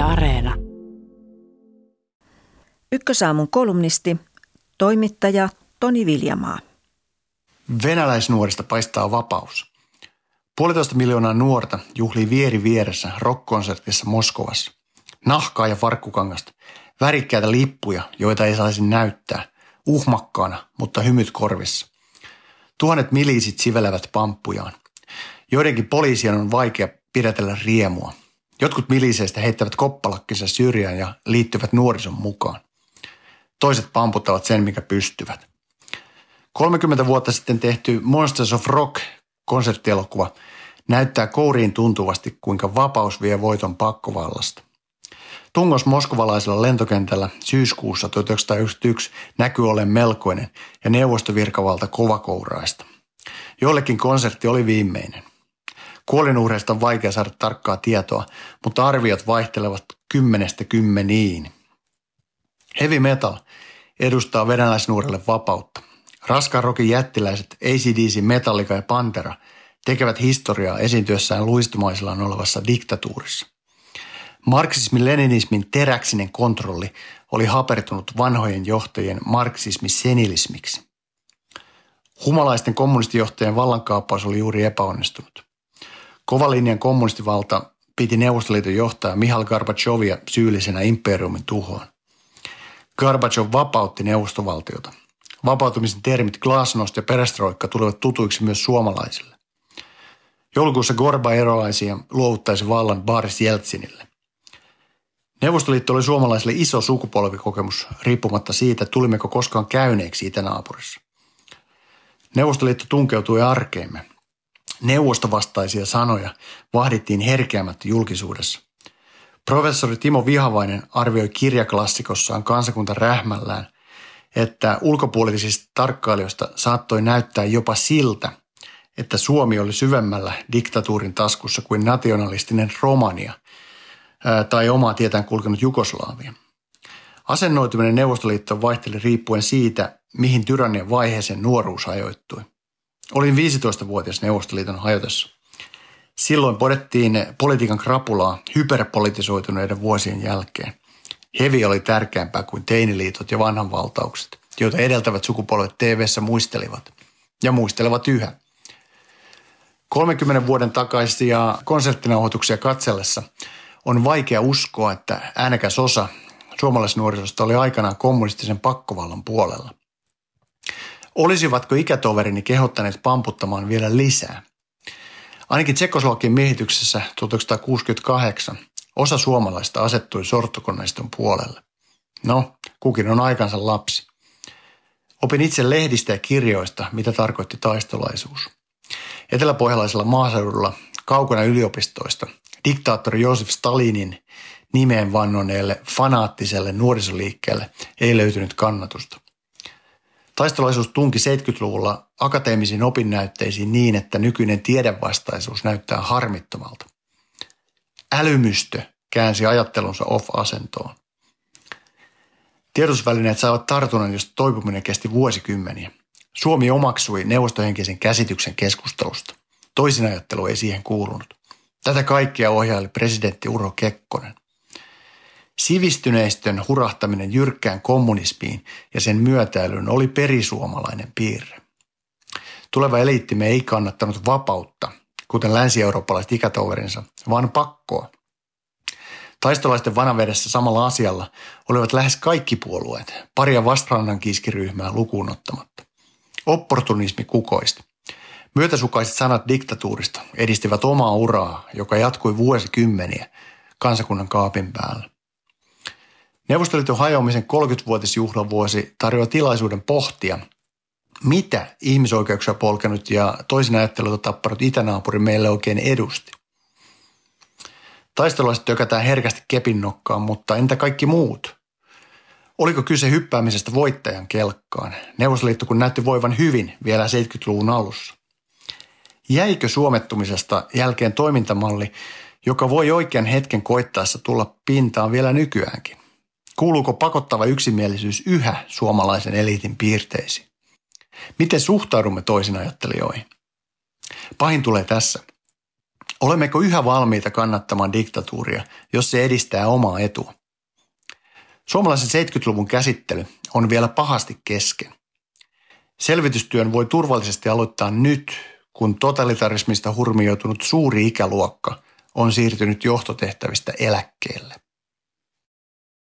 Yle Areena. Ykkösaamun kolumnisti, toimittaja Toni Viljamaa. Venäläisnuorista paistaa vapaus. Puolitoista miljoonaa nuorta juhlii vieri vieressä rockkonsertissa Moskovassa. Nahkaa ja farkkukangasta, värikkäitä lippuja, joita ei saisi näyttää, uhmakkaana, mutta hymyt korvissa. Tuhannet miliisit sivelevät pamppujaan. Joidenkin poliisien on vaikea pidätellä riemua. Jotkut miliseistä heittävät koppalakkinsa syrjään ja liittyvät nuorison mukaan. Toiset pamputtavat sen, mikä pystyvät. 30 vuotta sitten tehty Monsters of Rock konserttielokuva näyttää kouriin tuntuvasti, kuinka vapaus vie voiton pakkovallasta. Tungos moskovalaisella lentokentällä syyskuussa 1991 näkyy ollen melkoinen ja neuvostovirkavalta kovakouraista. Joillekin konsertti oli viimeinen. Kuolinuhreista on vaikea saada tarkkaa tietoa, mutta arviot vaihtelevat kymmenestä kymmeniin. Heavy metal edustaa venäläisnuorelle vapautta. Raskaan rokin jättiläiset ACDC, Metallica ja Pantera tekevät historiaa esiintyessään luistumaisillaan olevassa diktatuurissa. Marksismin-leninismin teräksinen kontrolli oli hapertunut vanhojen johtajien marksismi-senilismiksi. Humalaisten kommunistijohtajien vallankaappaus oli juuri epäonnistunut. Kovalinjan kommunistivalta piti Neuvostoliiton johtaja Mihail Gorbachevia syyllisenä imperiumin tuhoon. Gorbachev vapautti neuvostovaltiota. Vapautumisen termit glasnost ja perestroikka tulivat tutuiksi myös suomalaisille. Joulukuussa Gorba erolaisi ja luovuttaisi vallan Boris Jeltsinille. Neuvostoliitto oli suomalaisille iso sukupolvikokemus riippumatta siitä, tulimmeko koskaan käyneeksi itänaapurissa. Neuvostoliitto tunkeutui arkeemme. Neuvostovastaisia sanoja vahdittiin herkeämättä julkisuudessa. Professori Timo Vihavainen arvioi kirjaklassikossaaan kansakunta rähmällään, että ulkopuolisista tarkkailijoista saattoi näyttää jopa siltä, että Suomi oli syvemmällä diktatuurin taskussa kuin nationalistinen Romania tai omaa tietään kulkenut Jugoslaavia. Asennoituminen Neuvostoliittoon vaihteli riippuen siitä, mihin tyrannian vaiheeseen nuoruus ajoittui. Olin 15-vuotias Neuvostoliiton hajotessa. Silloin podettiin politiikan krapulaa hyperpolitisoituneiden vuosien jälkeen. Hevi oli tärkeämpää kuin teiniliitot ja vanhanvaltaukset, joita edeltävät sukupolvet tv muistelivat ja muistelevat yhä. 30 vuoden takaisia konserttinauhoituksia katsellessa on vaikea uskoa, että äänekäs osa suomalaisnuorisosta oli aikanaan kommunistisen pakkovallan puolella. Olisivatko ikätoverini kehottaneet pamputtamaan vielä lisää? Ainakin Tsekoslovakian miehityksessä 1968 osa suomalaista asettui sortokoneiston puolelle. No, kukin on aikansa lapsi. Opin itse lehdistä ja kirjoista, mitä tarkoitti taistolaisuus. Eteläpohjalaisella maaseudulla, kaukana yliopistoista, diktaattori Josef Stalinin nimeen vannoneelle fanaattiselle nuorisoliikkeelle ei löytynyt kannatusta. Taistolaisuus tunki 70-luvulla akateemisiin opinnäytteisiin niin, että nykyinen tiedevastaisuus näyttää harmittomalta. Älymystö käänsi ajattelunsa off-asentoon. Tiedotusvälineet saivat tartunnan, josta toipuminen kesti vuosikymmeniä. Suomi omaksui neuvostohenkisen käsityksen keskustelusta. Toisinajattelu ei siihen kuulunut. Tätä kaikkea ohjaili presidentti Urho Kekkonen. Sivistyneistön hurahtaminen jyrkkään kommunismiin ja sen myötäilyn oli perisuomalainen piirre. Tuleva eliittimme ei kannattanut vapautta, kuten länsi-eurooppalaiset ikätoverinsa, vaan pakkoa. Taistolaisten vanavedessä samalla asialla olivat lähes kaikki puolueet, paria vastarannan kiskiryhmää lukuun ottamatta. Opportunismi kukoisti. Myötäsukaiset sanat diktatuurista edistivät omaa uraa, joka jatkui vuosikymmeniä kansakunnan kaapin päällä. Neuvostoliiton hajoamisen 30-vuotisjuhlavuosi tarjoaa tilaisuuden pohtia, mitä ihmisoikeuksia polkenut ja toisin ajattelulta tappanut itänaapuri meille oikein edusti. Taistelulaiset tökätään herkästi kepin nokkaan, mutta entä kaikki muut? Oliko kyse hyppäämisestä voittajan kelkkaan? Neuvostoliitto kun näytti voivan hyvin vielä 70-luvun alussa. Jäikö suomettumisesta jälkeen toimintamalli, joka voi oikean hetken koittaessa tulla pintaan vielä nykyäänkin? Kuuluuko pakottava yksimielisyys yhä suomalaisen eliitin piirteisiin? Miten suhtaudumme toisin ajattelijoihin? Pahin tulee tässä. Olemmeko yhä valmiita kannattamaan diktatuuria, jos se edistää omaa etua? Suomalaisen 70-luvun käsittely on vielä pahasti kesken. Selvitystyön voi turvallisesti aloittaa nyt, kun totalitarismista hurmioitunut suuri ikäluokka on siirtynyt johtotehtävistä eläkkeelle.